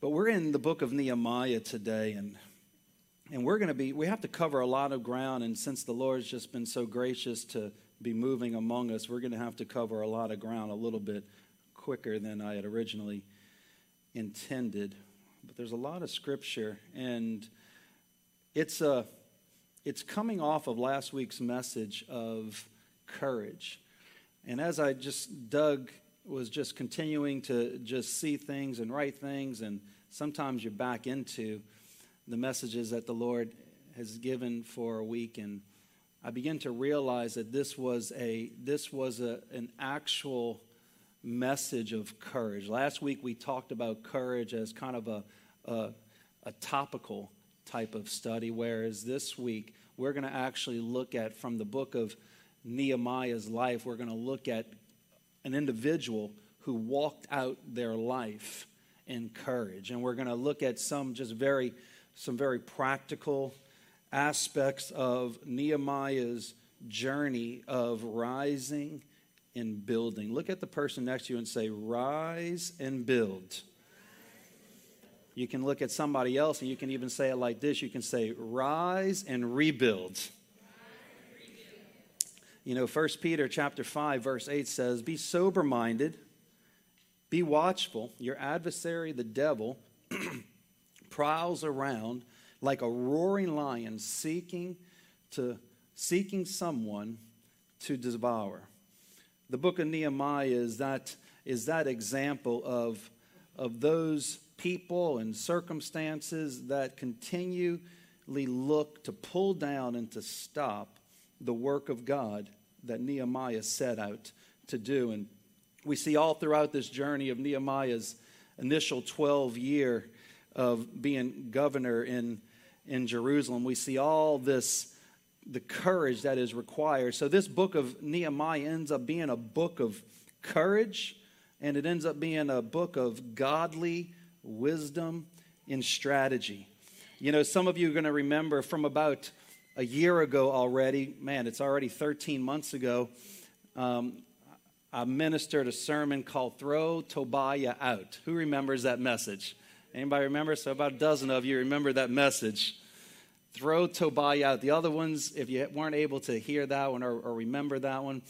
But we're in the book of Nehemiah today, and and we're going to be we have to cover a lot of ground. And since the Lord's just been so gracious to be moving among us, we're going to have to cover a lot of ground a little bit quicker than I had originally intended. But there's a lot of scripture, and it's a it's coming off of last week's message of courage. And as I just dug was just continuing to just see things and write things, and sometimes you're back into the messages that the Lord has given for a week, and I begin to realize that this was a this was a, an actual message of courage. Last week we talked about courage as kind of a, a, a topical type of study, whereas this week we're going to actually look at from the book of Nehemiah's life, we're going to look at an individual who walked out their life in courage. And we're going to look at some just very, some very practical aspects of Nehemiah's journey of rising and building. Look at the person next to you and say, Rise and build. You can look at somebody else and you can even say it like this you can say, Rise and rebuild. You know, 1 Peter chapter 5 verse 8 says, "Be sober-minded, be watchful. Your adversary the devil prowls around like a roaring lion seeking to seeking someone to devour." The book of Nehemiah is that is that example of of those people and circumstances that continually look to pull down and to stop the work of God that Nehemiah set out to do. And we see all throughout this journey of Nehemiah's initial 12 year of being governor in, in Jerusalem, we see all this, the courage that is required. So, this book of Nehemiah ends up being a book of courage, and it ends up being a book of godly wisdom and strategy. You know, some of you are going to remember from about a year ago already. Man, it's already 13 months ago. Um, I ministered a sermon called Throw Tobiah Out. Who remembers that message? Anybody remember? So, about a dozen of you remember that message. Throw Tobiah out. The other ones, if you weren't able to hear that one or, or remember that one,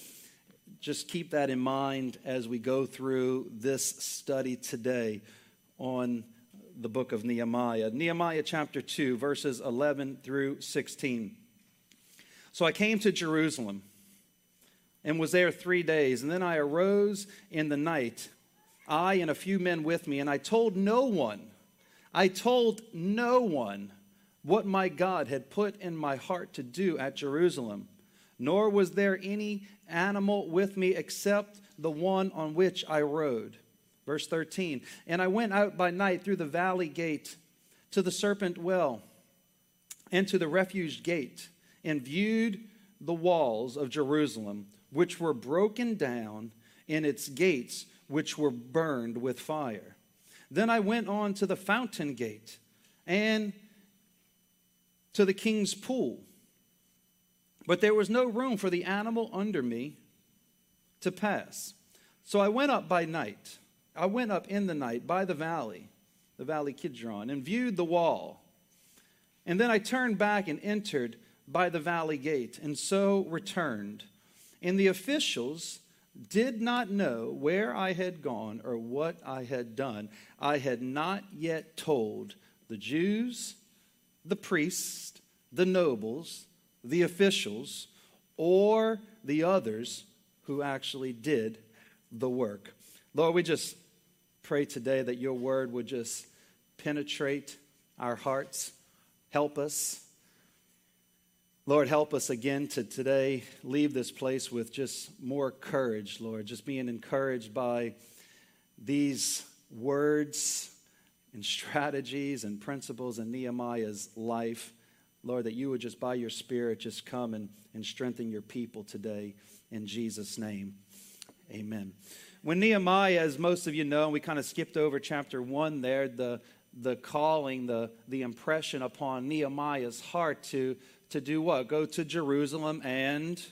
just keep that in mind as we go through this study today on the book of Nehemiah. Nehemiah chapter 2, verses 11 through 16. So I came to Jerusalem and was there three days. And then I arose in the night, I and a few men with me, and I told no one, I told no one what my God had put in my heart to do at Jerusalem. Nor was there any animal with me except the one on which I rode. Verse 13 And I went out by night through the valley gate to the serpent well and to the refuge gate and viewed the walls of Jerusalem, which were broken down, and its gates, which were burned with fire. Then I went on to the fountain gate and to the king's pool. But there was no room for the animal under me to pass. So I went up by night I went up in the night by the valley, the valley Kidron, and viewed the wall. And then I turned back and entered by the valley gate, and so returned. And the officials did not know where I had gone or what I had done. I had not yet told the Jews, the priests, the nobles, the officials, or the others who actually did the work. Lord, we just pray today that your word would just penetrate our hearts, help us. Lord, help us again to today leave this place with just more courage, Lord, just being encouraged by these words and strategies and principles in Nehemiah's life. Lord, that you would just by your Spirit just come and, and strengthen your people today. In Jesus' name, amen. When Nehemiah, as most of you know, and we kind of skipped over chapter one there, the, the calling, the, the impression upon Nehemiah's heart to, to do what? Go to Jerusalem and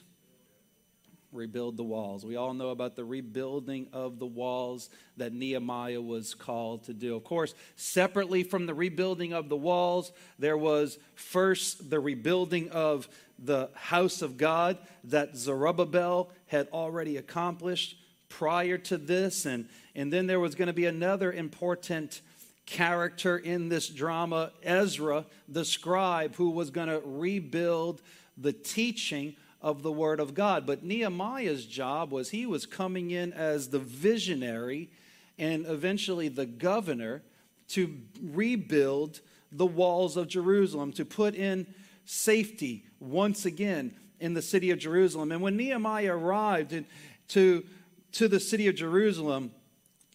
rebuild the walls. We all know about the rebuilding of the walls that Nehemiah was called to do. Of course, separately from the rebuilding of the walls, there was first the rebuilding of the house of God that Zerubbabel had already accomplished prior to this. And, and then there was going to be another important character in this drama, Ezra, the scribe, who was going to rebuild the teaching of the Word of God. But Nehemiah's job was he was coming in as the visionary and eventually the governor to rebuild the walls of Jerusalem, to put in safety once again in the city of Jerusalem. And when Nehemiah arrived in, to, to the city of Jerusalem,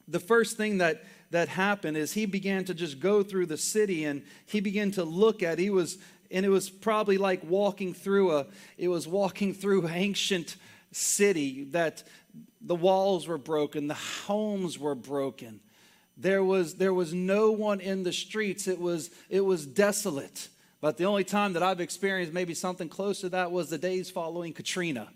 the first thing that that happened is he began to just go through the city and he began to look at he was and it was probably like walking through a it was walking through ancient city that the walls were broken the homes were broken. There was there was no one in the streets. It was it was desolate. But the only time that i've experienced maybe something close to that was the days following katrina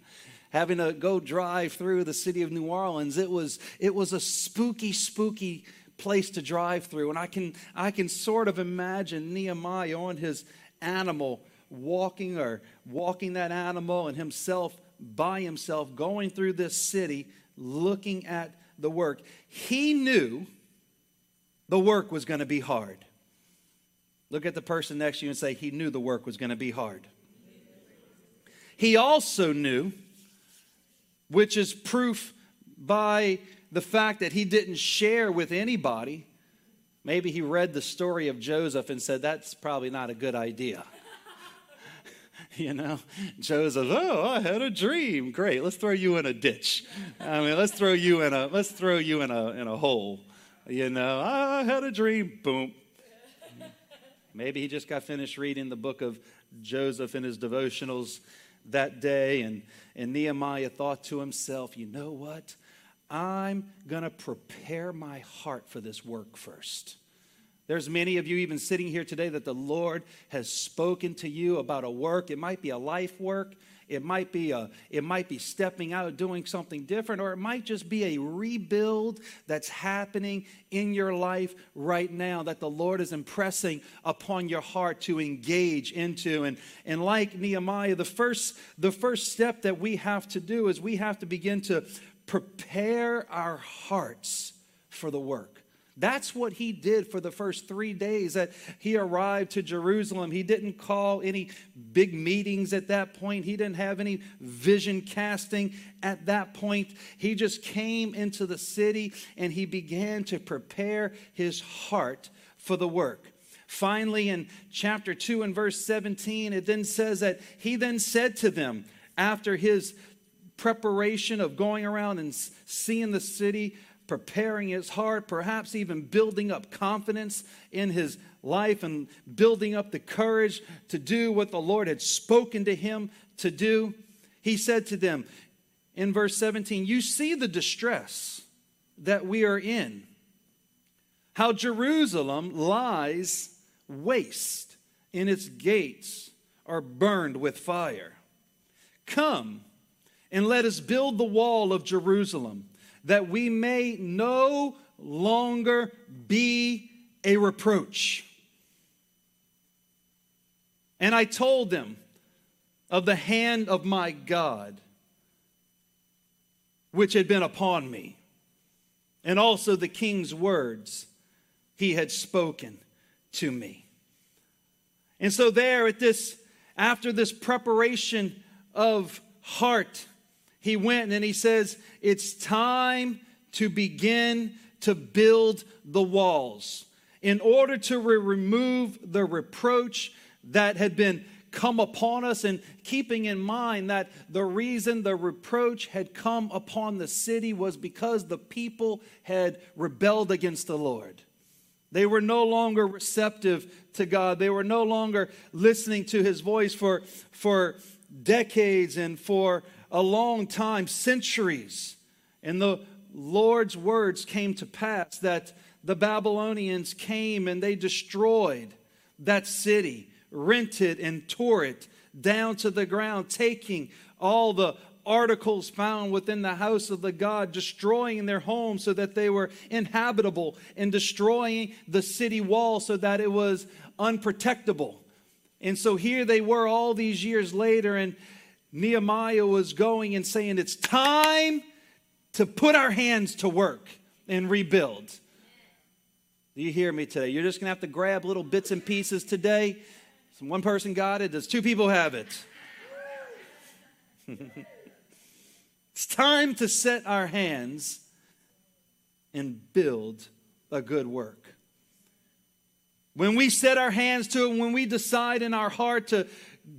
having to go drive through the city of new orleans it was it was a spooky spooky place to drive through and i can i can sort of imagine nehemiah on his animal walking or walking that animal and himself by himself going through this city looking at the work. He knew the work was going to be hard. Look at the person next to you and say, He knew the work was going to be hard. He also knew, which is proof by the fact that he didn't share with anybody Maybe he read the story of Joseph and said, That's probably not a good idea. you know, Joseph, oh, I had a dream. Great, let's throw you in a ditch. I mean, let's throw you in a let's throw you in a in a hole. You know, I had a dream. Boom. Maybe he just got finished reading the book of Joseph in his devotionals that day, and, and Nehemiah thought to himself, you know what? I'm going to prepare my heart for this work first. There's many of you even sitting here today that the Lord has spoken to you about a work. It might be a life work. It might be a, it might be stepping out doing something different or it might just be a rebuild that's happening in your life right now that the Lord is impressing upon your heart to engage into and and like Nehemiah the first the first step that we have to do is we have to begin to prepare our hearts for the work. That's what he did for the first three days that he arrived to Jerusalem. He didn't call any big meetings at that point. He didn't have any vision casting at that point. He just came into the city and he began to prepare his heart for the work. Finally, in chapter 2 and verse 17, it then says that he then said to them, after his preparation of going around and seeing the city, preparing his heart, perhaps even building up confidence in his life and building up the courage to do what the Lord had spoken to him to do. He said to them in verse 17, You see the distress that we are in, how Jerusalem lies waste, and its gates are burned with fire. Come and let us build the wall of Jerusalem, that we may no longer be a reproach. And I told them of the hand of my God, which had been upon me, and also the king's words he had spoken to me. And so, there at this, after this preparation of heart, he went and he says, It's time to begin to build the walls in order to re- remove the reproach that had been come upon us and keeping in mind that the reason the reproach had come upon the city was because the people had rebelled against the Lord. They were no longer receptive to God. They were no longer listening to his voice for, for decades and for a long time, centuries. And the Lord's words came to pass that the Babylonians came and they destroyed that city, rented and tore it down to the ground, taking all the articles found within the house of the God, destroying their homes so that they were inhabitable, and destroying the city wall so that it was unprotectable. And so here they were all these years later, and Nehemiah was going and saying, It's time to put our hands to work and rebuild. Do you hear me today? You're just going to have to grab little bits and pieces today. One person got it. Does two people have it? it's time to set our hands and build a good work. When we set our hands to it, when we decide in our heart to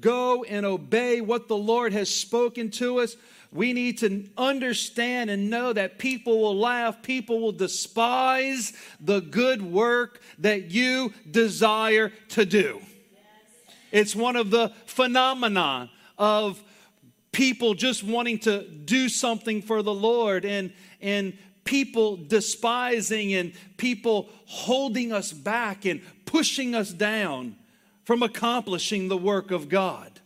go and obey what the Lord has spoken to us, we need to understand and know that people will laugh, people will despise the good work that you desire to do. It's one of the phenomena of people just wanting to do something for the Lord and and people despising and people holding us back and pushing us down from accomplishing the work of God.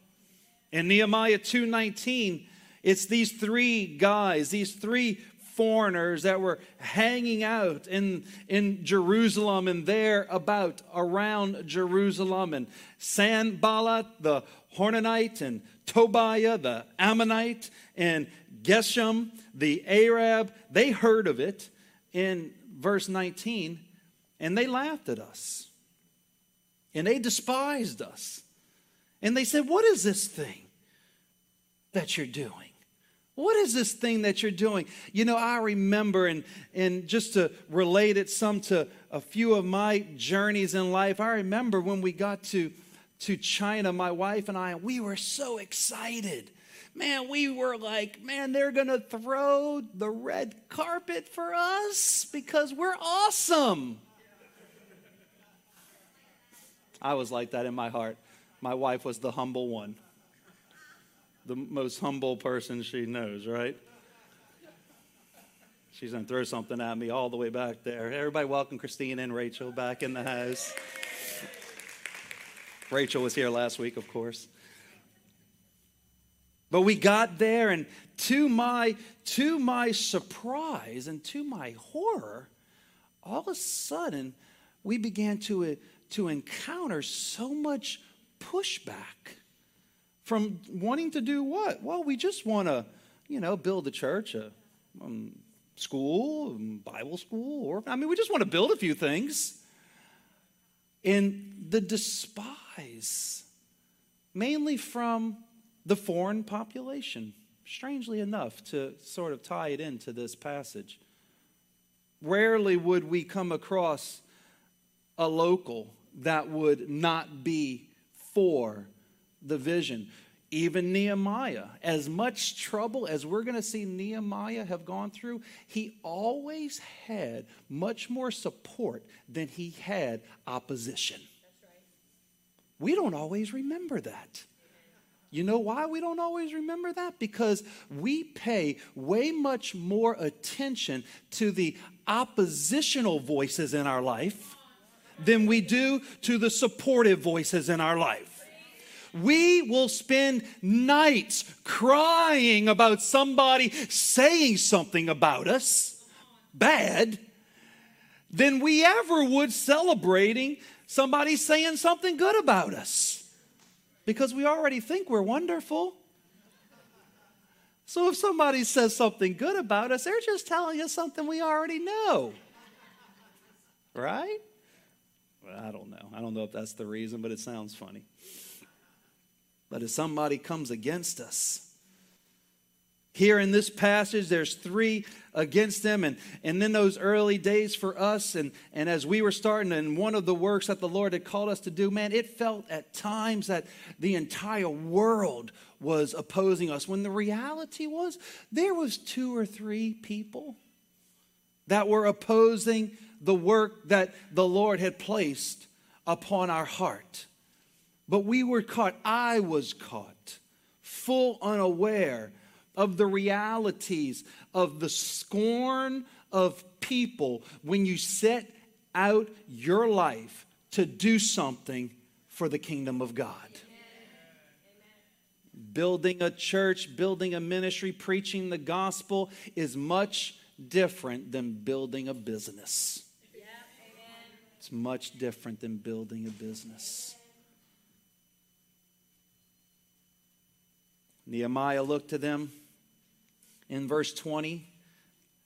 In Nehemiah 2:19, it's these three guys, these three foreigners that were hanging out in, in Jerusalem and there about around Jerusalem. And Sanballat, the Horonite, and Tobiah, the Ammonite, and Geshem, the Arab, they heard of it in verse 19 and they laughed at us. And they despised us. And they said, What is this thing that you're doing? What is this thing that you're doing? You know, I remember, and, and just to relate it some to a few of my journeys in life, I remember when we got to, to China, my wife and I, we were so excited. Man, we were like, man, they're going to throw the red carpet for us because we're awesome. I was like that in my heart. My wife was the humble one, the most humble person she knows, right? She's going to throw something at me all the way back there. Everybody, welcome Christine and Rachel back in the house. Rachel was here last week, of course. But we got there, and to my, to my surprise and to my horror, all of a sudden, we began to to encounter so much pushback from wanting to do what? Well, we just want to, you know, build a church, a um, school, um, Bible school, or I mean, we just want to build a few things. And the despise, mainly from the foreign population, strangely enough, to sort of tie it into this passage. Rarely would we come across a local that would not be for the vision. Even Nehemiah, as much trouble as we're going to see Nehemiah have gone through, he always had much more support than he had opposition. We don't always remember that. You know why we don't always remember that? Because we pay way much more attention to the oppositional voices in our life than we do to the supportive voices in our life. We will spend nights crying about somebody saying something about us bad than we ever would celebrating somebody saying something good about us because we already think we're wonderful. So if somebody says something good about us, they're just telling us something we already know. Right? I don't know. I don't know if that's the reason, but it sounds funny. But if somebody comes against us, here in this passage, there's three against them. And, and then those early days for us, and, and as we were starting, and one of the works that the Lord had called us to do, man, it felt at times that the entire world was opposing us. When the reality was, there was two or three people that were opposing the work that the Lord had placed upon our heart. But we were caught, I was caught, full unaware of the realities of the scorn of people when you set out your life to do something for the kingdom of God. building a church, building a ministry, preaching the gospel is much different than building a business. It's much different than building a business. Nehemiah looked to them in verse 20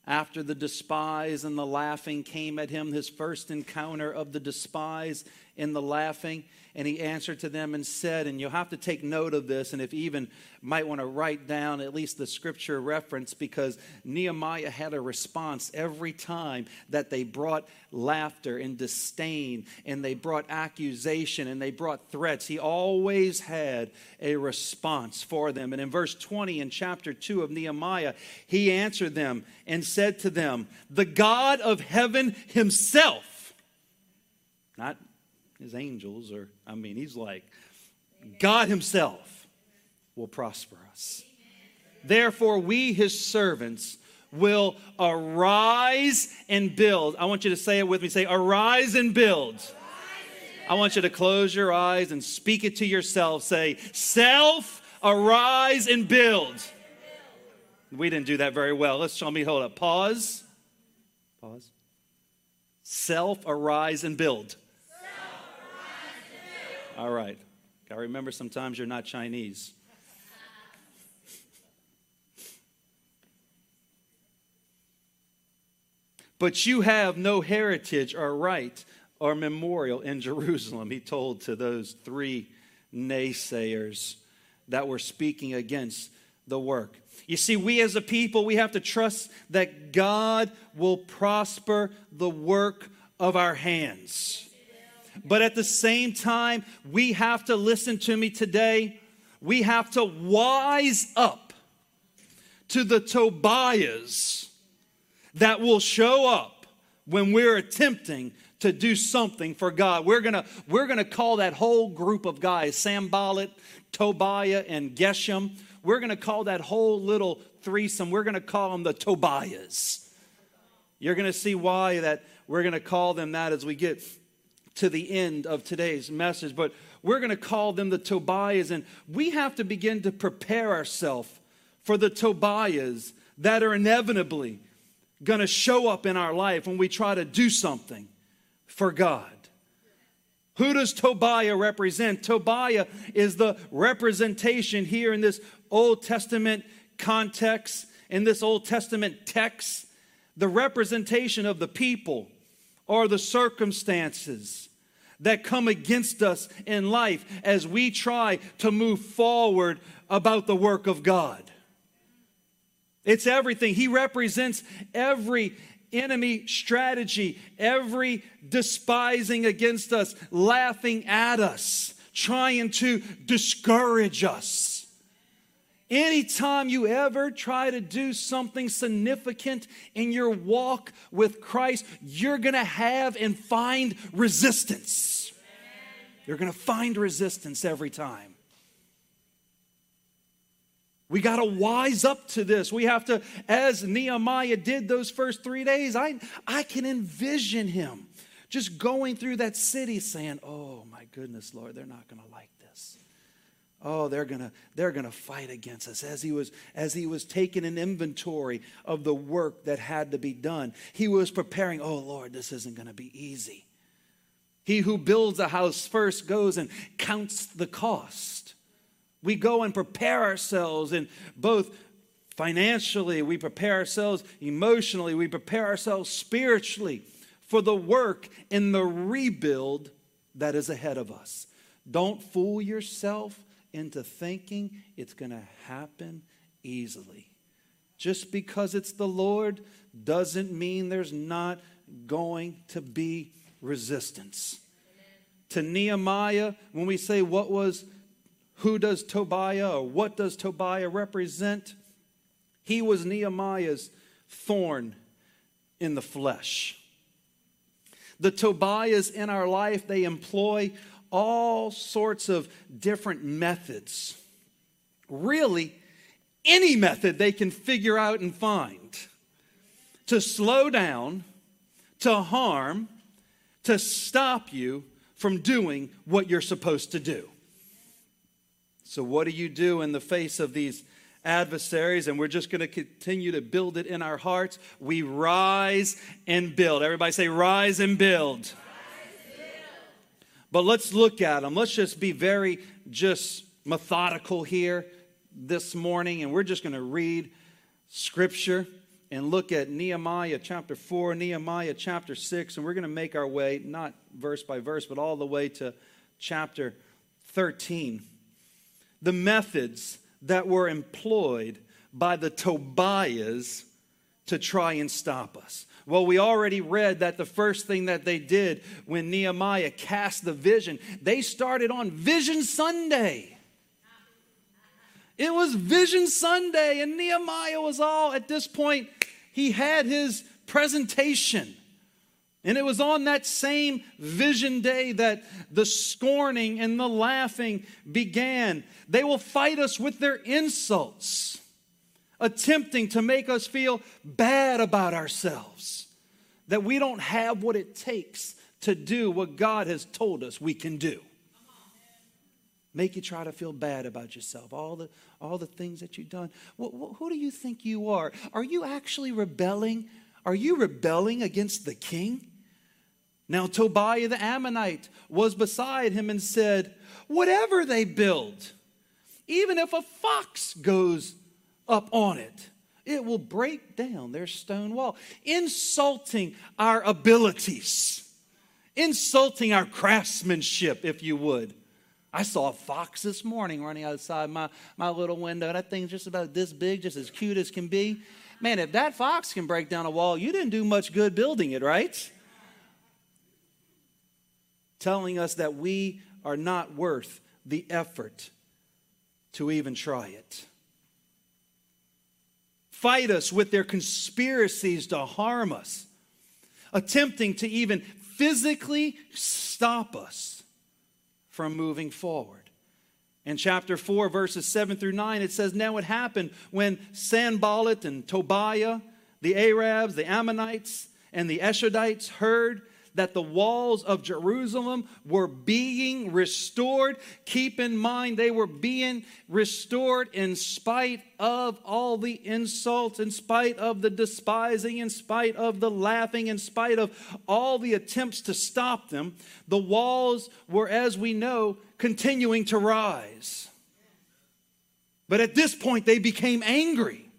after the despise and the laughing came at him, his first encounter of the despise and the laughing, and he answered to them and said, and you'll have to take note of this, and if even might want to write down at least the scripture reference, because Nehemiah had a response every time that they brought laughter and disdain, and they brought accusation, and they brought threats. He always had a response for them. And in verse 20 in chapter 2 of Nehemiah, he answered them and said to them, The God of heaven himself, not his angels, or I mean, he's like, God himself will prosper us. Therefore, we, his servants, will arise and build. I want you to say it with me. Say, arise and build. I want you to close your eyes and speak it to yourself. Say, self, arise and build. We didn't do that very well. Let's show me, hold up. Pause. Pause. Self, arise and build. All right. Got to remember sometimes you're not Chinese. but you have no heritage or right or memorial in Jerusalem, he told to those three naysayers that were speaking against the work. You see, we as a people, we have to trust that God will prosper the work of our hands. But at the same time, we have to listen to me today. We have to wise up to the Tobiahs that will show up when we're attempting to do something for God. We're gonna, we're gonna call that whole group of guys, Sanballat, Tobiah, and Geshem. We're gonna call that whole little threesome, we're gonna call them the Tobiahs. You're gonna see why that we're gonna call them that as we get to the end of today's message, but we're going to call them the Tobiahs, and we have to begin to prepare ourselves for the Tobiahs that are inevitably going to show up in our life when we try to do something for God. Who does Tobiah represent? Tobiah is the representation here in this Old Testament context, in this Old Testament text, the representation of the people or the circumstances that come against us in life as we try to move forward about the work of God. It's everything. He represents every enemy strategy, every despising against us, laughing at us, trying to discourage us. Anytime you ever try to do something significant in your walk with Christ, you're going to have and find resistance. You're going to find resistance every time. We got to wise up to this. We have to, as Nehemiah did those first three days, I, I can envision him just going through that city saying, Oh my goodness, Lord, they're not going to like oh they're gonna they're gonna fight against us. As he was as he was taking an inventory of the work that had to be done he was preparing oh lord this isn't gonna be easy. He who builds a house first goes and counts the cost. We go and prepare ourselves in both financially we prepare ourselves emotionally we prepare ourselves spiritually for the work in the rebuild that is ahead of us. Don't fool yourself into thinking it's going to happen easily. Just because it's the Lord doesn't mean there's not going to be resistance. Amen. To Nehemiah, when we say what was, who does Tobiah or what does Tobiah represent? He was Nehemiah's thorn in the flesh. The Tobiahs in our life, they employ all sorts of different methods. Really, any method they can figure out and find to slow down, to harm, to stop you from doing what you're supposed to do. So, what do you do in the face of these adversaries? And we're just going to continue to build it in our hearts. We rise and build. Everybody say, rise and build. But let's look at them. Let's just be very just methodical here this morning, and we're just going to read scripture and look at Nehemiah chapter 4, Nehemiah chapter 6, and we're going to make our way, not verse by verse, but all the way to chapter 13 the methods that were employed by the Tobiahs to try and stop us. Well, we already read that the first thing that they did when Nehemiah cast the vision, they started on Vision Sunday. It was Vision Sunday, and Nehemiah was all, at this point, he had his presentation. And it was on that same vision day that the scorning and the laughing began. They will fight us with their insults, attempting to make us feel bad about ourselves, that we don't have what it takes to do what God has told us we can do. Make you try to feel bad about yourself, all the, all the things that you've done. who do you think you are? Are you actually rebelling? Are you rebelling against the king? Now, Tobiah the Ammonite was beside him and said, Whatever they build, even if a fox goes up on it, it will break down their stone wall, insulting our abilities, insulting our craftsmanship, if you would. I saw a fox this morning running outside my, my little window. That thing's just about this big, just as cute as can be. Man, if that fox can break down a wall, you didn't do much good building it, right? telling us that we are not worth the effort to even try it. Fight us with their conspiracies to harm us, attempting to even physically stop us from moving forward. In chapter 4, verses 7 through 9, it says, Now it happened when Sanballat and Tobiah, the Arabs, the Ammonites, and the Ashdodites heard that the walls of Jerusalem were being restored. Keep in mind, they were being restored in spite of all the insults, in spite of the despising, in spite of the laughing, in spite of all the attempts to stop them. The walls were, as we know, continuing to rise. But at this point, they became angry.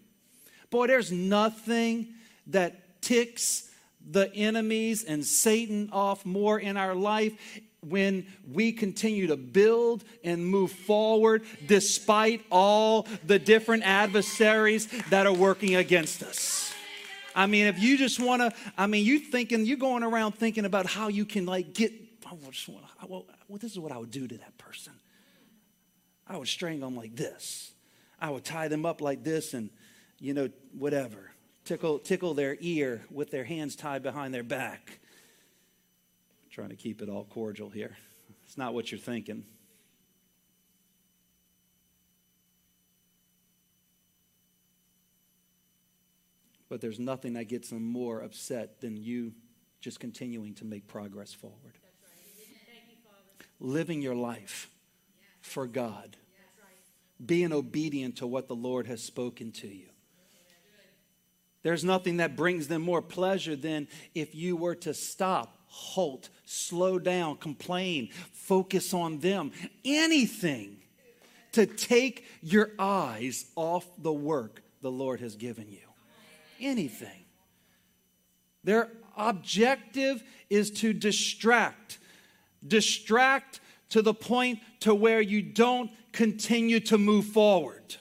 Boy, there's nothing that ticks the enemies and Satan off more in our life when we continue to build and move forward despite all the different adversaries that are working against us. I mean, if you just want to, I mean, you thinking, you're going around thinking about how you can like get, I just want to, well, this is what I would do to that person. I would strangle them like this. I would tie them up like this and, you know, whatever tickle, tickle their ear with their hands tied behind their back. I'm trying to keep it all cordial here. It's not what you're thinking. But there's nothing that gets them more upset than you just continuing to make progress forward. Right. Living your life yeah. for God. Yeah, right. Being obedient to what the Lord has spoken to you. There's nothing that brings them more pleasure than if you were to stop, halt, slow down, complain, focus on them. Anything to take your eyes off the work the Lord has given you. Anything. Their objective is to distract. Distract to the point to where you don't continue to move forward.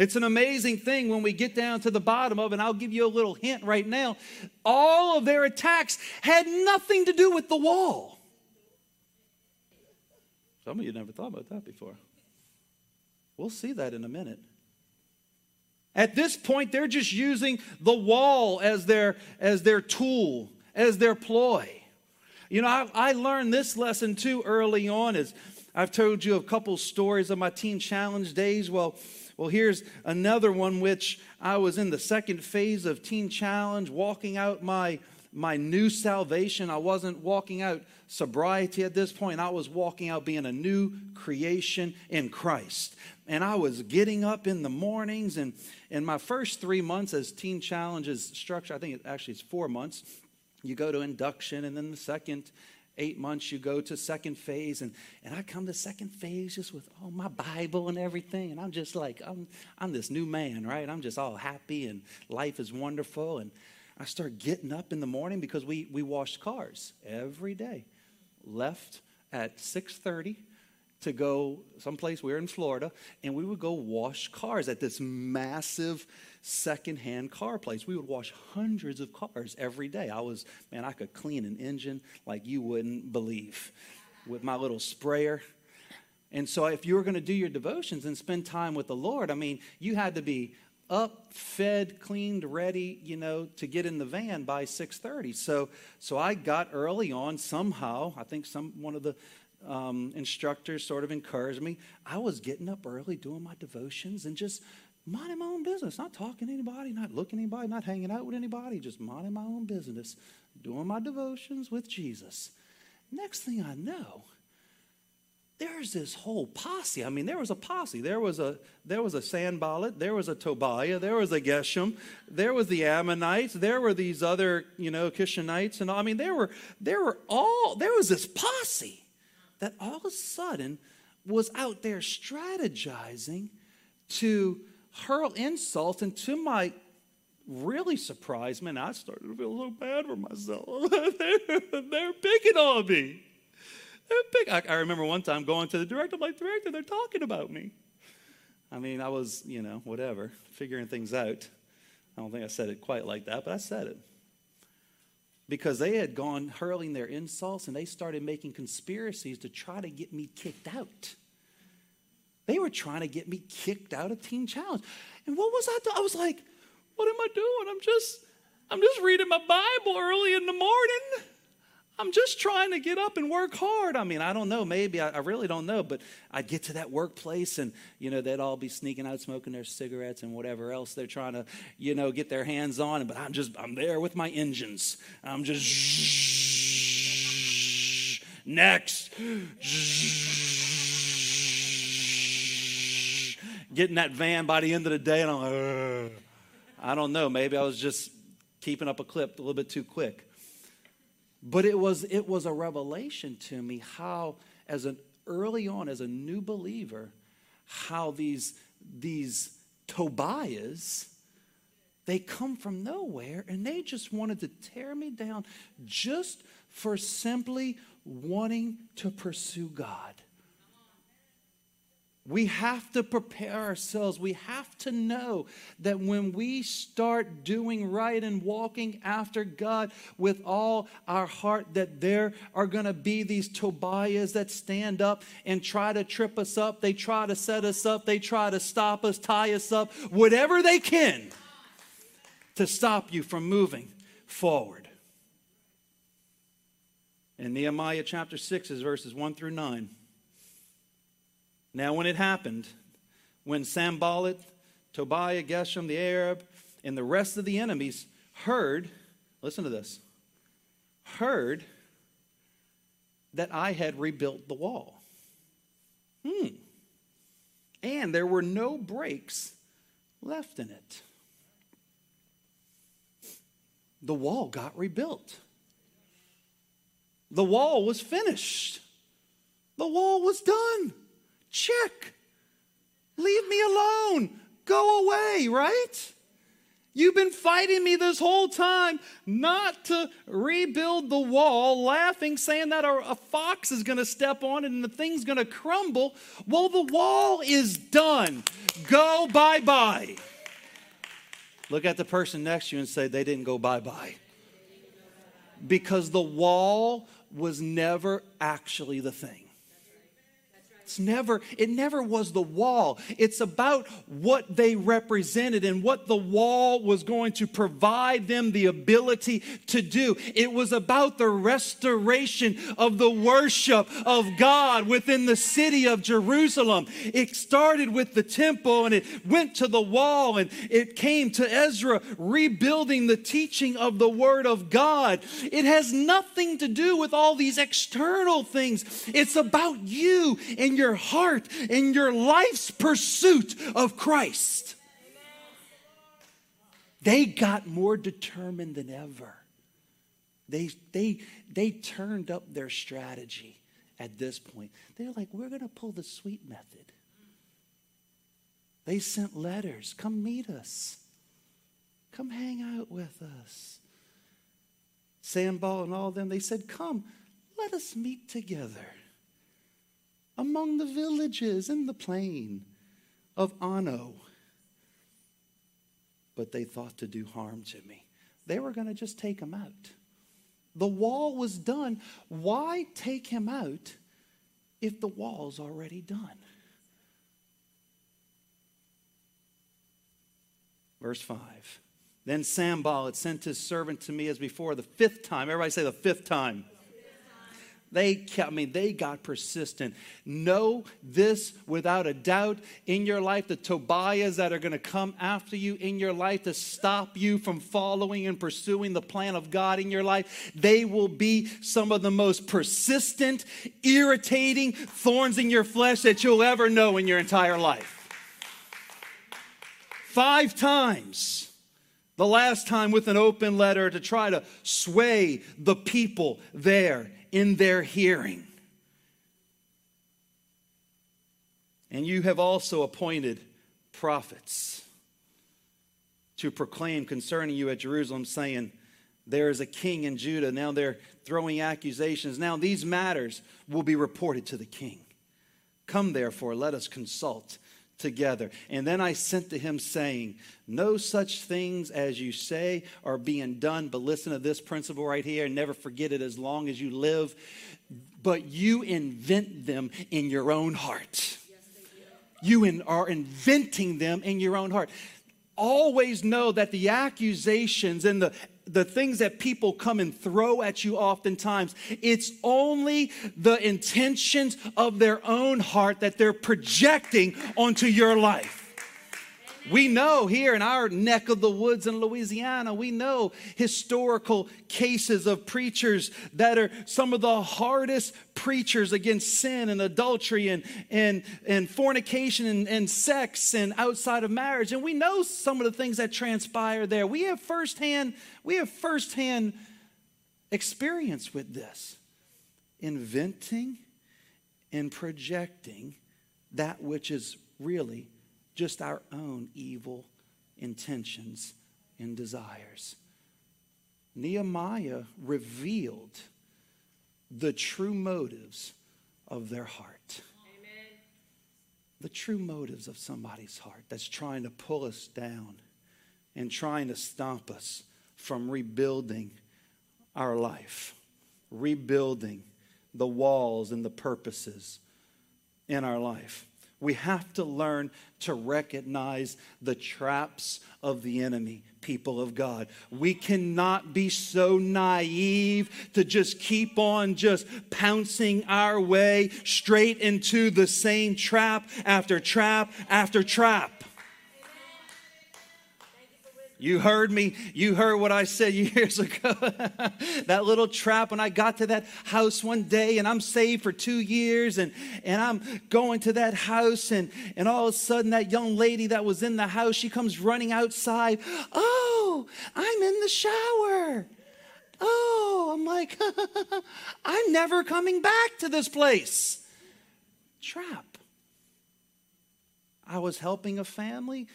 It's an amazing thing when we get down to the bottom of it. And I'll give you a little hint right now. All of their attacks had nothing to do with the wall. Some of you never thought about that before. We'll see that in a minute. At this point, they're just using the wall as their, as their tool, as their ploy. You know, I, I learned this lesson too early on. As I've told you a couple stories of my teen challenge days. Well, well, here's another one which I was in the second phase of Teen Challenge, walking out my my new salvation. I wasn't walking out sobriety at this point. I was walking out being a new creation in Christ. And I was getting up in the mornings. And in my first three months as Teen Challenges structure, I think it actually it's four months, you go to induction. And then the second eight months, you go to second phase. And, and I come to second phase just with all my Bible and everything. And I'm just like, I'm, I'm this new man, right? I'm just all happy and life is wonderful. And I start getting up in the morning because we, we washed cars every day. Left at 6.30 to go someplace, we were in Florida, and we would go wash cars at this massive secondhand car place. We would wash hundreds of cars every day. I was, man, I could clean an engine like you wouldn't believe with my little sprayer. And so if you were going to do your devotions and spend time with the Lord, I mean, you had to be up, fed, cleaned, ready, you know, to get in the van by 6:30. So so I got early on somehow. I think some one of the um, instructors sort of encouraged me. I was getting up early, doing my devotions, and just minding my own business, not talking to anybody, not looking at anybody, not hanging out with anybody, just minding my own business, doing my devotions with Jesus. Next thing I know, there's this whole posse. I mean, there was a posse. There was a there was a Sanballat, there was a Tobiah, there was a Geshem, there was the Ammonites, there were these other, you know, Kishanites, and. I mean, there were there were all there was this posse that all of a sudden was out there strategizing to hurl insults, and to my really surprised, man, I started to feel so bad for myself. they're, they're picking on me. Pick. I, I remember one time going to the director, I'm like, director, they're talking about me. I mean, I was, you know, whatever, figuring things out. I don't think I said it quite like that, but I said it. Because they had gone hurling their insults and they started making conspiracies to try to get me kicked out. They were trying to get me kicked out of Teen Challenge. And what was I doing? I was like, what am I doing? I'm just, I'm just reading my Bible early in the morning. I'm just trying to get up and work hard. I mean, I don't know. Maybe I, I, really don't know. But I'd get to that workplace, and you know, they'd all be sneaking out, smoking their cigarettes and whatever else they're trying to, you know, get their hands on. But I'm just, I'm there with my engines. I'm just next get in that van by the end of the day, and I'm like, Ugh. I don't know. Maybe I was just keeping up a clip a little bit too quick. But it was it was a revelation to me how, as an early on, as a new believer, how these these Tobiahs they come from nowhere and they just wanted to tear me down just for simply wanting to pursue God. We have to prepare ourselves. We have to know that when we start doing right and walking after God with all our heart, that there are going to be these Tobiahs that stand up and try to trip us up. They try to set us up. They try to stop us, tie us up, whatever they can to stop you from moving forward. In Nehemiah chapter 6 is verses 1 through 9. Now, when it happened, when Sanballat, Tobiah, Geshem, the Arab, and the rest of the enemies heard, listen to this, heard that I had rebuilt the wall. Hmm. And there were no breaks left in it. The wall got rebuilt. The wall was finished. The wall was done. Check. Leave me alone. Go away, right? You've been fighting me this whole time not to rebuild the wall, laughing, saying that a, fox is going to step on it and the thing's going to crumble. Well, the wall is done. Go bye bye. Look at the person next to you and say, they didn't go bye bye. Because the wall was never actually the thing. It's never, it never was the wall. It's about what they represented and what the wall was going to provide them the ability to do. It was about the restoration of the worship of God within the city of Jerusalem. It started with the temple and it went to the wall and it came to Ezra rebuilding the teaching of the word of God. It has nothing to do with all these external things. It's about you and your heart in your life's pursuit of Christ. They got more determined than ever. They, they, they turned up their strategy at this point. They're like, we're going to pull the sweet method. They sent letters come meet us, come hang out with us. Sanballat and all of them, they said, Come, let us meet together among the villages in the plain of Ono. But they thought to do harm to me. They were going to just take him out. The wall was done. Why take him out if the wall's already done? Verse 5. Then Sanballat had sent his servant to me as before, the fifth time. Everybody say the fifth time. They kept, I mean, they got persistent. Know this without a doubt in your life the Tobiahs that are going to come after you in your life to stop you from following and pursuing the plan of God in your life. They will be some of the most persistent, irritating thorns in your flesh that you'll ever know in your entire life. Five times the last time with an open letter to try to sway the people there in their hearing. And you have also appointed prophets to proclaim concerning you at Jerusalem, saying, There is a king in Judah. Now they're throwing accusations. Now these matters will be reported to the king. Come therefore, let us consult together. And then I sent to him, saying, No such things as you say are being done. But listen to this principle right here and never forget it as long as you live. But you invent them in your own heart. You in, are inventing them in your own heart. Always know that the accusations and the the things that people come and throw at you oftentimes, it's only the intentions of their own heart that they're projecting onto your life. We know here in our neck of the woods in Louisiana, we know historical cases of preachers that are some of the hardest preachers against sin and adultery and, and, and fornication and, and sex and outside of marriage. And we know some of the things that transpire there. We have firsthand, we have firsthand experience with this. Inventing and projecting that which is really just our own evil intentions and desires. Nehemiah revealed the true motives of their heart. Amen. The true motives of somebody's heart that's trying to pull us down and trying to stop us from rebuilding our life, rebuilding the walls and the purposes in our life. We have to learn to recognize the traps of the enemy, people of God. We cannot be so naive to just keep on just pouncing our way straight into the same trap after trap after trap. You heard me. You heard what I said years ago. that little trap when I got to that house one day and I'm saved for two years and, and I'm going to that house and, and all of a sudden that young lady that was in the house, she comes running outside. Oh, I'm in the shower. Oh, I'm like, I'm never coming back to this place. Trap. I was helping a family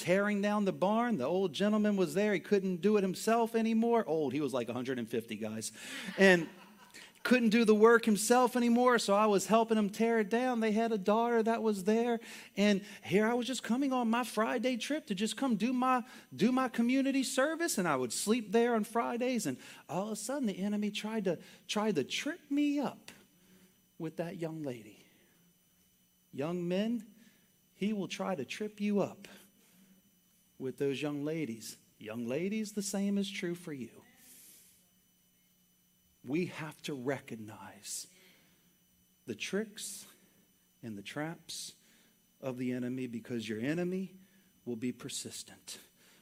tearing down the barn. The old gentleman was there. He couldn't do it himself anymore. Old, he was like 150 guys. And couldn't do the work himself anymore, so I was helping him tear it down. They had a daughter that was there, and here I was just coming on my Friday trip to just come do my do my community service, and I would sleep there on Fridays. And all of a sudden, the enemy tried to tried to trip me up with that young lady. Young men, he will try to trip you up with those young ladies. Young ladies, the same is true for you. We have to recognize the tricks and the traps of the enemy because your enemy will be persistent.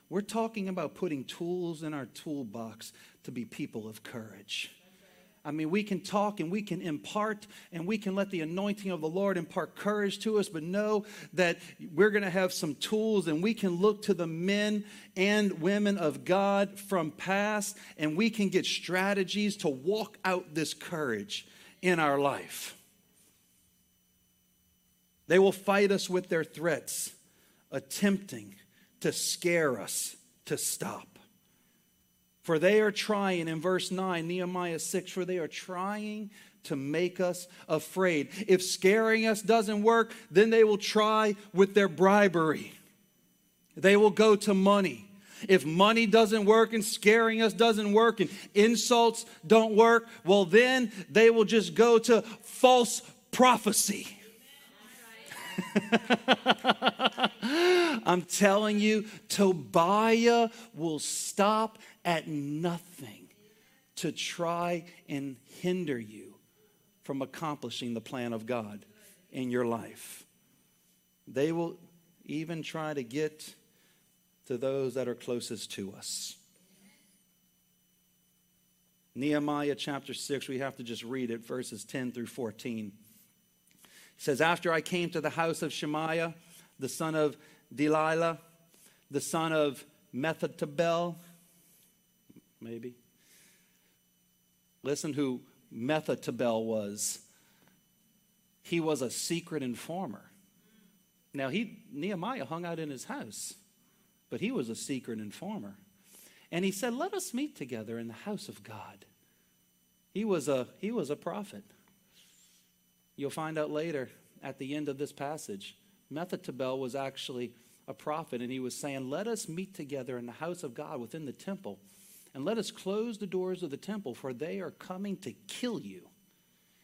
We're talking about putting tools in our toolbox to be people of courage. I mean, we can talk and we can impart and we can let the anointing of the Lord impart courage to us, but know that we're going to have some tools and we can look to the men and women of God from past and we can get strategies to walk out this courage in our life. They will fight us with their threats, attempting to scare us to stop. For they are trying, in verse 9, Nehemiah 6, for they are trying to make us afraid. If scaring us doesn't work, then they will try with their bribery. They will go to money. If money doesn't work and scaring us doesn't work and insults don't work, well, then they will just go to false prophecy. I'm telling you, Tobiah will stop at nothing to try and hinder you from accomplishing the plan of God in your life. They will even try to get to those that are closest to us. Nehemiah chapter 6, we have to just read it, verses 10 through 14. It says, After I came to the house of Shemaiah, the son of Delaiah, the son of Mehetabel, maybe. Listen who Mehetabel was. He was a secret informer. Now he Nehemiah hung out in his house, but he was a secret informer. And he said, "Let us meet together in the house of God." He was a he was a prophet. You'll find out later at the end of this passage. Mehetabel was actually a prophet, and he was saying, Let us meet together in the house of God within the temple, and let us close the doors of the temple, for they are coming to kill you.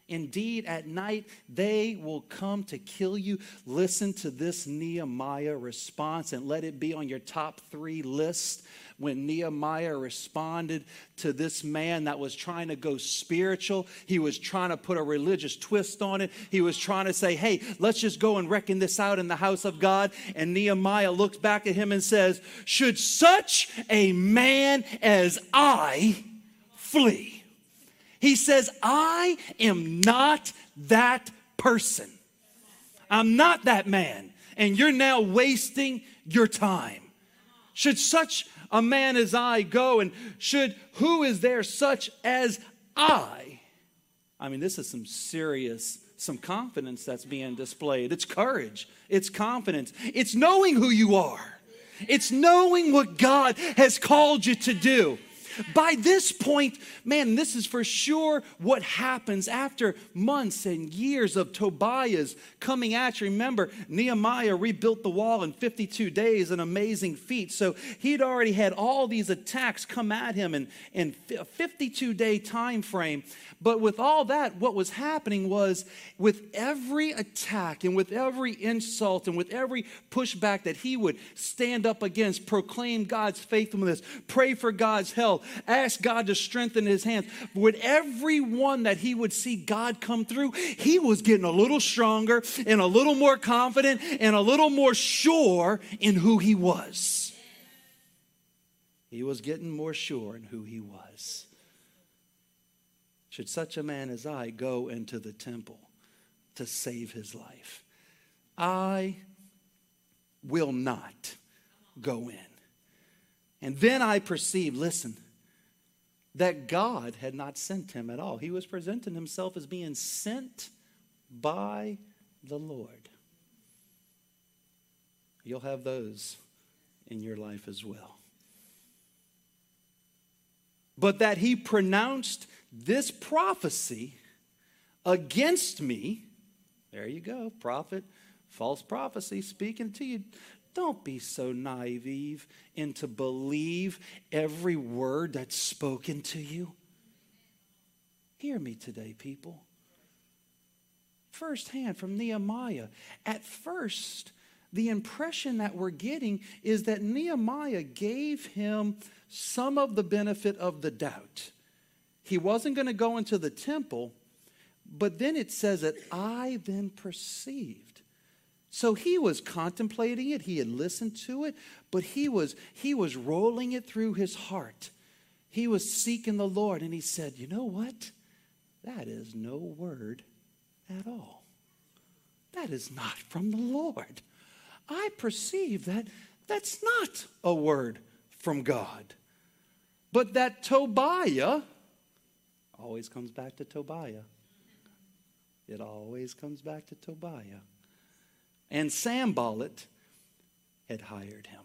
Indeed, at night they will come to kill you. Listen to this Nehemiah response and let it be on your top three list when Nehemiah responded to this man that was trying to go spiritual. He was trying to put a religious twist on it. He was trying to say, hey, let's just go and reckon this out in the house of God. And Nehemiah looks back at him and says, Should such a man as I flee? He says, I am not that person. I'm not that man. And you're now wasting your time. Should such a man as I go? And should who is there such as I? I mean, this is some serious, some confidence that's being displayed. It's courage, it's confidence, it's knowing who you are, it's knowing what God has called you to do. By this point, man, this is for sure what happens after months and years of Tobiah's coming at you. Remember, Nehemiah rebuilt the wall in 52 days, an amazing feat. So he'd already had all these attacks come at him in, in a 52 day time frame. But with all that, what was happening was with every attack and with every insult and with every pushback that he would stand up against, proclaim God's faithfulness, pray for God's help, ask God to strengthen his hands. With every one that he would see God come through, he was getting a little stronger and a little more confident and a little more sure in who he was. He was getting more sure in who he was. Should such a man as I go into the temple to save his life? I will not go in. And then I perceived, listen, that God had not sent him at all. He was presenting himself as being sent by the Lord. You'll have those in your life as well. But that he pronounced this prophecy against me. There you go, prophet, false prophecy speaking to you. Don't be so naive and to believe every word that's spoken to you. Hear me today, people. firsthand from Nehemiah. At first, the impression that we're getting is that Nehemiah gave him some of the benefit of the doubt. He wasn't going to go into the temple, but then it says that I then perceived. So he was contemplating it, he had listened to it, but he was he was rolling it through his heart. He was seeking the Lord and he said, "You know what? That is no word at all. That is not from the Lord. I perceive that that's not a word from God. But that Tobiah always comes back to Tobiah. It always comes back to Tobiah. And Sanballat had hired him.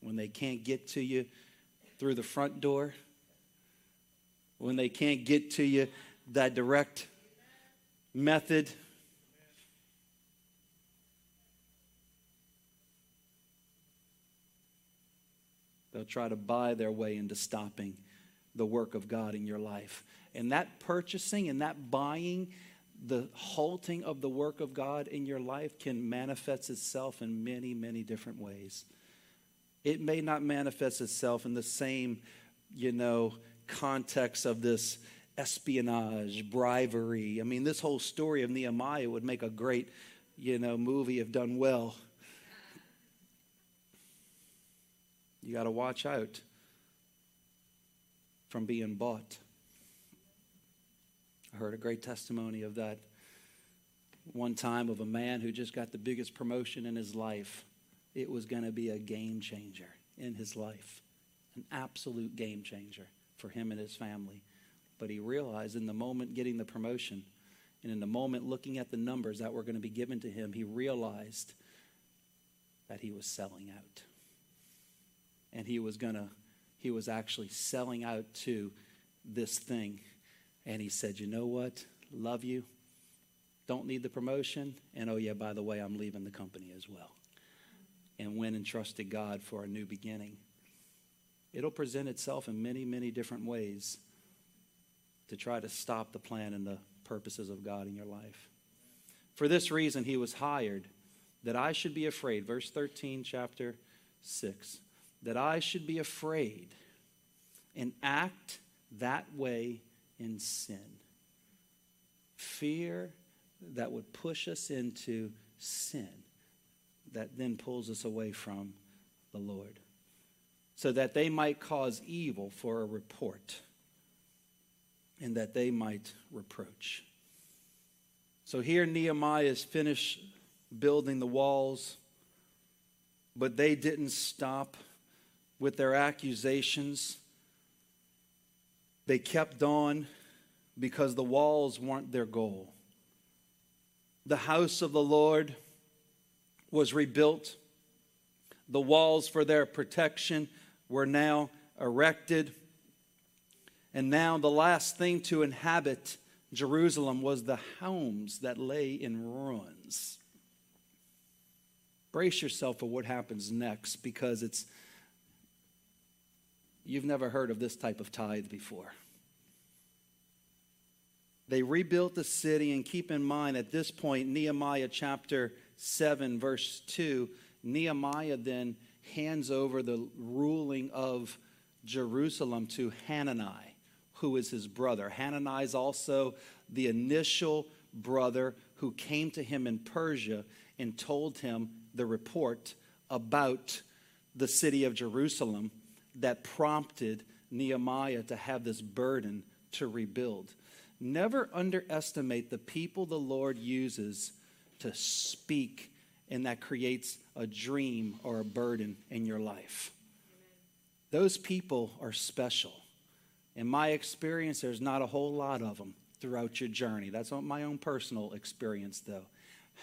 When they can't get to you through the front door, when they can't get to you that direct method, they'll try to buy their way into stopping the work of God in your life. And that purchasing and that buying, the halting of the work of God in your life can manifest itself in many, many different ways. It may not manifest itself in the same, you know, context of this espionage, bribery. I mean, this whole story of Nehemiah would make a great, you know, movie if done well. You got to watch out from being bought. I heard a great testimony of that one time of a man who just got the biggest promotion in his life. It was going to be a game changer in his life, an absolute game changer for him and his family. But he realized in the moment getting the promotion and in the moment looking at the numbers that were going to be given to him, he realized that he was selling out. And he was going to he was actually selling out to this thing. And he said, You know what? Love you. Don't need the promotion. And oh, yeah, by the way, I'm leaving the company as well. And went and trusted God for a new beginning. It'll present itself in many, many different ways to try to stop the plan and the purposes of God in your life. For this reason, he was hired that I should be afraid. Verse 13, chapter 6 that I should be afraid and act that way in sin. Fear that would push us into sin, that then pulls us away from the Lord, so that they might cause evil for a report and that they might reproach. So here Nehemiah is finished building the walls, but they didn't stop with their accusations. They kept on because the walls weren't their goal. The house of the Lord was rebuilt. The walls for their protection were now erected. And now the last thing to inhabit Jerusalem was the homes that lay in ruins. Brace yourself for what happens next because it's You've never heard of this type of tithe before. They rebuilt the city, and keep in mind at this point, Nehemiah chapter 7, verse 2, Nehemiah then hands over the ruling of Jerusalem to Hanani, who is his brother. Hanani is also the initial brother who came to him in Persia and told him the report about the city of Jerusalem that prompted Nehemiah to have this burden to rebuild. Never underestimate the people the Lord uses to speak, and that creates a dream or a burden in your life. Those people are special. In my experience, there's not a whole lot of them throughout your journey. That's my own personal experience, though.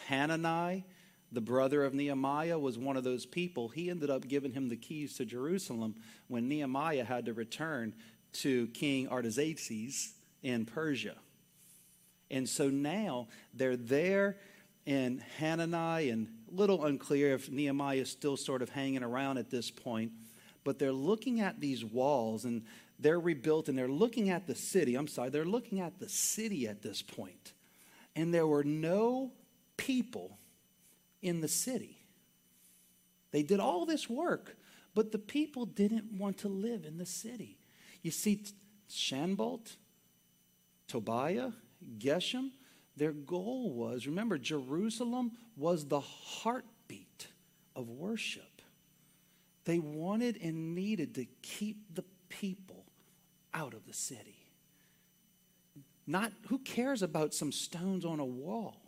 Hanani the brother of Nehemiah was one of those people. He ended up giving him the keys to Jerusalem when Nehemiah had to return to King Artaxerxes in Persia. And so now they're there in Hanani, and a little unclear if Nehemiah is still sort of hanging around at this point, but they're looking at these walls, and they're rebuilt and they're looking at the city. I'm sorry, they're looking at the city at this point. And there were no people in the city. They did all this work, but the people didn't want to live in the city. You see, Sanballat, Tobiah, Geshem, their goal was remember, Jerusalem was the heartbeat of worship. They wanted and needed to keep the people out of the city. Not who cares about some stones on a wall?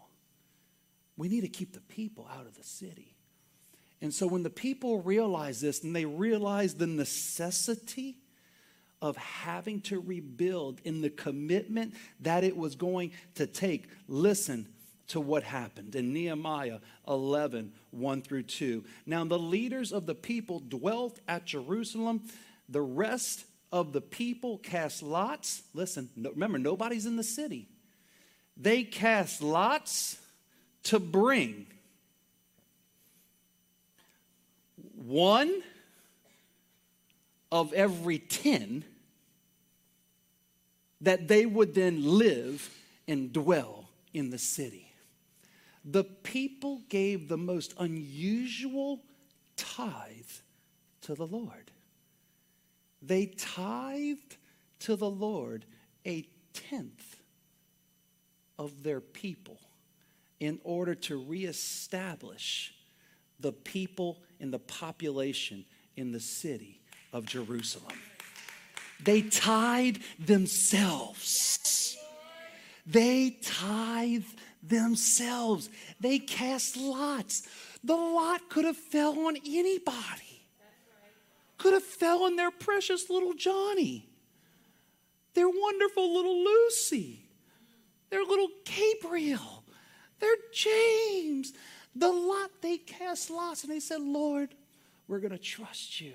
We need to keep the people out of the city. And so when the people realize this and they realize the necessity of having to rebuild in the commitment that it was going to take, listen to what happened in Nehemiah 11 1 through 2. Now, the leaders of the people dwelt at Jerusalem. The rest of the people cast lots. Listen, remember, nobody's in the city. They cast lots to bring one of every 10 that they would then live and dwell in the city. The people gave the most unusual tithe to the Lord. They tithed to the Lord a tenth of their people in order to reestablish the people and the population in the city of Jerusalem. They tied themselves. They tithe themselves. They cast lots. The lot could have fell on anybody. Could have fell on their precious little Johnny. Their wonderful little Lucy. Their little Gabriel. Their James. The lot they cast lots and they said, Lord, we're going to trust you.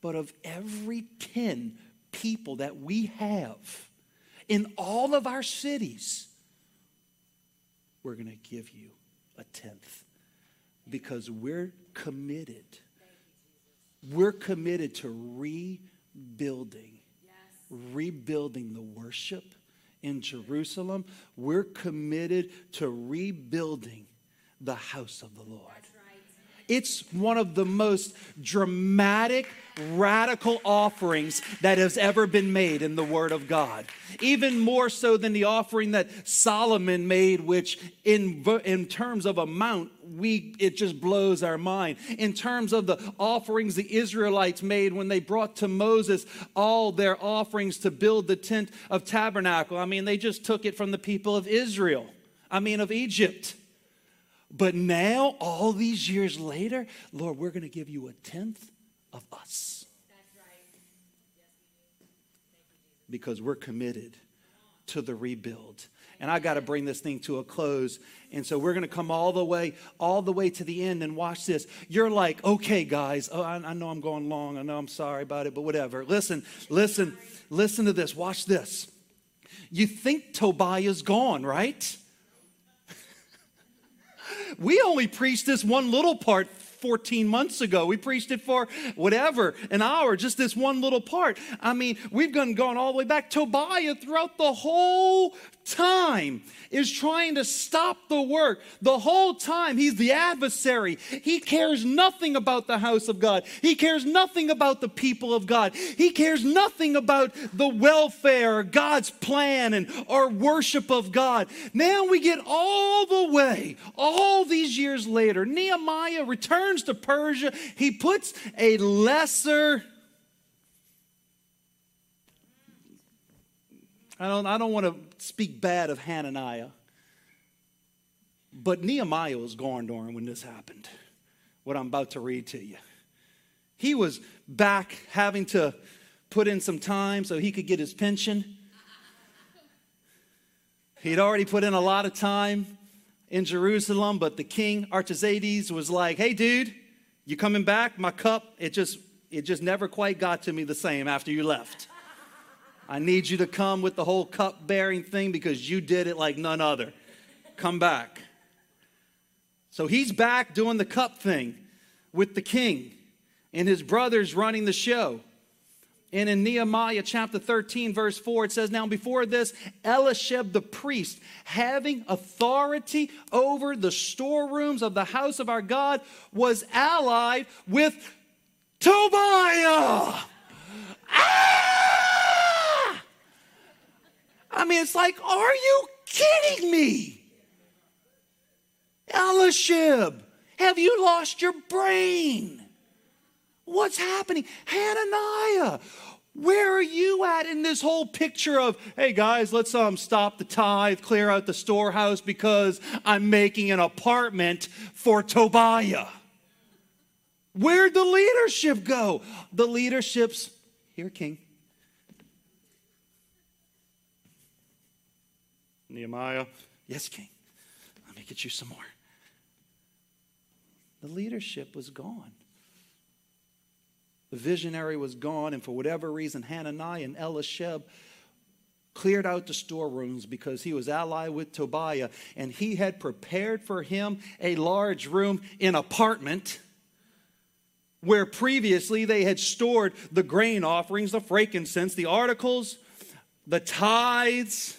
But of every 10 people that we have in all of our cities, we're going to give you a tenth because we're committed. We're committed to rebuilding, rebuilding the worship in Jerusalem. We're committed to rebuilding the house of the Lord. It's one of the most dramatic, radical offerings that has ever been made in the Word of God. Even more so than the offering that Solomon made, which in, in terms of amount, we, it just blows our mind. In terms of the offerings the Israelites made when they brought to Moses all their offerings to build the tent of tabernacle, I mean, they just took it from the people of Israel, I mean, of Egypt. But now, all these years later, Lord, we're going to give you a tenth of us. Because we're committed to the rebuild. And I got to bring this thing to a close. And so we're going to come all the way, all the way to the end and watch this. You're like, okay, guys, oh, I, I know I'm going long. I know I'm sorry about it, but whatever. Listen, listen, listen to this. Watch this. You think Tobiah's gone, right? We only preached this one little part 14 months ago. We preached it for whatever, an hour, just this one little part. I mean, we've gone, gone all the way back. Tobiah, throughout the whole time is trying to stop the work. The whole time, he's the adversary. He cares nothing about the house of God. He cares nothing about the people of God. He cares nothing about the welfare, God's plan, and our worship of God. Now we get all the way, all these years later. Nehemiah returns to Persia. He puts a lesser I don't, I don't want to speak bad of Hananiah, but Nehemiah was gone during when this happened, what I'm about to read to you. He was back having to put in some time so he could get his pension. He'd already put in a lot of time in Jerusalem, but the king Artaxerxes was like, "Hey, dude, you coming back? My cup, it just it just never quite got to me the same after you left." I need you to come with the whole cup bearing thing because you did it like none other. Come back. So he's back doing the cup thing with the king and his brothers running the show. And in Nehemiah chapter 13, verse 4, it says, Now before this, Eliashib the priest, having authority over the storerooms of the house of our God, was allied with Tobiah. Ah! I mean, it's like, are you kidding me? Eliashib, have you lost your brain? What's happening? Hananiah, where are you at in this whole picture of, hey guys, let's um, stop the tithe, clear out the storehouse because I'm making an apartment for Tobiah? Where'd the leadership go? The leadership's here, King. Nehemiah, yes, King. Let me get you some more. The leadership was gone. The visionary was gone, and for whatever reason, Hananiah and Eliashib cleared out the storerooms because he was allied with Tobiah, and he had prepared for him a large room in apartment where previously they had stored the grain offerings, the frankincense, the articles, the tithes,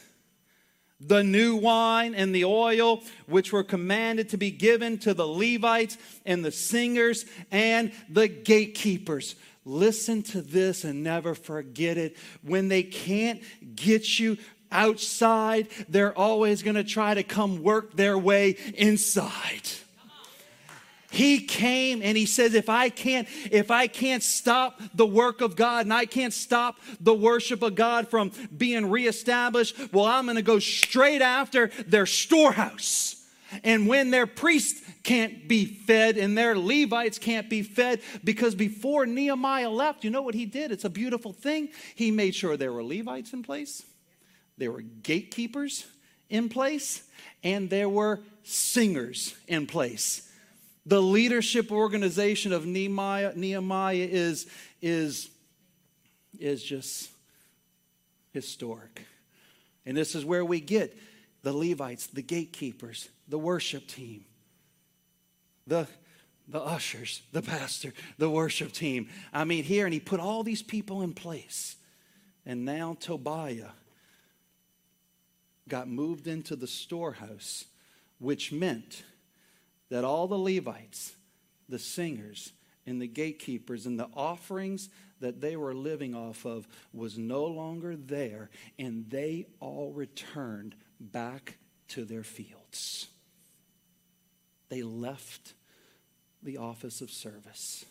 the new wine and the oil, which were commanded to be given to the Levites and the singers and the gatekeepers. Listen to this and never forget it. When they can't get you outside, they're always going to try to come work their way inside. He came and he says, if I can't, if I can't stop the work of God and I can't stop the worship of God from being reestablished, well, I'm going to go straight after their storehouse. And when their priests can't be fed and their Levites can't be fed, because before Nehemiah left, you know what he did? It's a beautiful thing. He made sure there were Levites in place, there were gatekeepers in place, and there were singers in place. The leadership organization of Nehemiah, Nehemiah is, is, is just historic. And this is where we get the Levites, the gatekeepers, the worship team, the, the ushers, the pastor, the worship team. I mean, here, and he put all these people in place. And now Tobiah got moved into the storehouse, which meant that all the Levites, the singers, and the gatekeepers and the offerings that they were living off of was no longer there, and they all returned back to their fields. They left the office of service.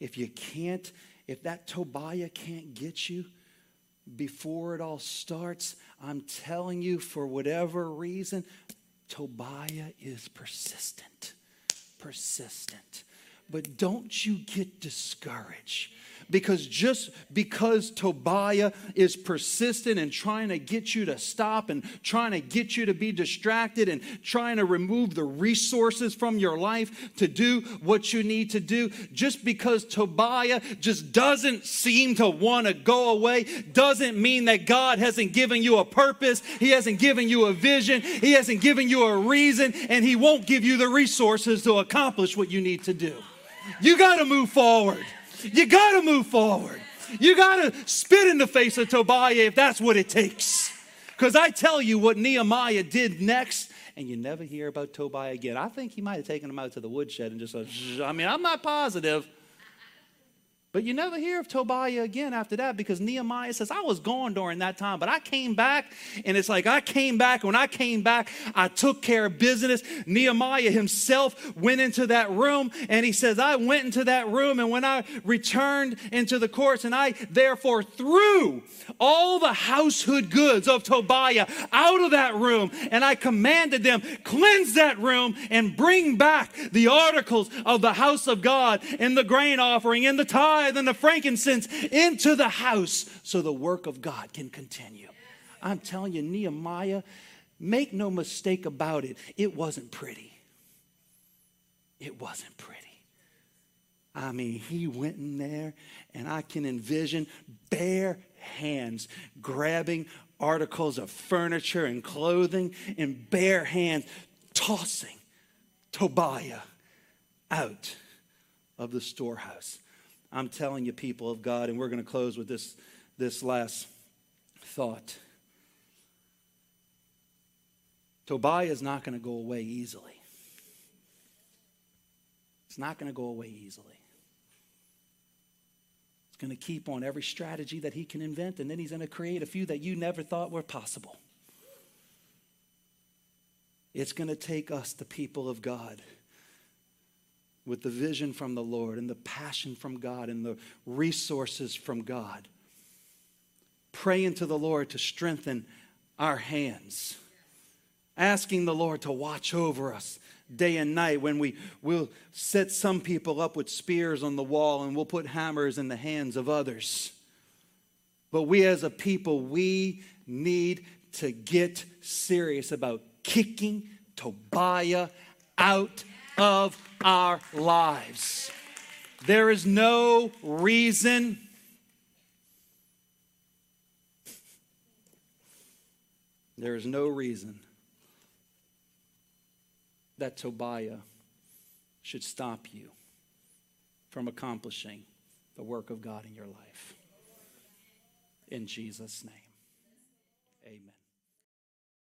If you can't, if that Tobiah can't get you before it all starts, I'm telling you, for whatever reason, Tobiah is persistent. Persistent. But don't you get discouraged because just because Tobiah is persistent and trying to get you to stop and trying to get you to be distracted and trying to remove the resources from your life to do what you need to do, just because Tobiah just doesn't seem to want to go away, doesn't mean that God hasn't given you a purpose, He hasn't given you a vision, He hasn't given you a reason, and He won't give you the resources to accomplish what you need to do. You got to move forward. You got to move forward. You got to spit in the face of Tobiah if that's what it takes. Because I tell you what Nehemiah did next, and you never hear about Tobiah again. I think he might have taken him out to the woodshed and just, I mean, I'm not positive. But you never hear of Tobiah again after that because Nehemiah says, I was gone during that time, but I came back. And it's like, I came back. When I came back, I took care of business. Nehemiah himself went into that room and he says, I went into that room. And when I returned into the courts, and I therefore threw all the household goods of Tobiah out of that room, and I commanded them, cleanse that room and bring back the articles of the house of God and the grain offering and the tithe tithe and the frankincense into the house so the work of God can continue. I'm telling you, Nehemiah, make no mistake about it, it wasn't pretty. It wasn't pretty. I mean, he went in there, and I can envision bare hands grabbing articles of furniture and clothing and bare hands, tossing Tobiah out of the storehouse. I'm telling you, people of God, and we're going to close with this, this last thought. Tobiah is not going to go away easily. It's not going to go away easily. It's going to keep on every strategy that he can invent, and then he's going to create a few that you never thought were possible. It's going to take us, the people of God, with the vision from the Lord and the passion from God and the resources from God, praying to the Lord to strengthen our hands, asking the Lord to watch over us day and night when we will set some people up with spears on the wall and we'll put hammers in the hands of others. But we as a people, we need to get serious about kicking Tobiah out of our lives. There is no reason. There is no reason that Tobiah should stop you from accomplishing the work of God in your life. In Jesus' name.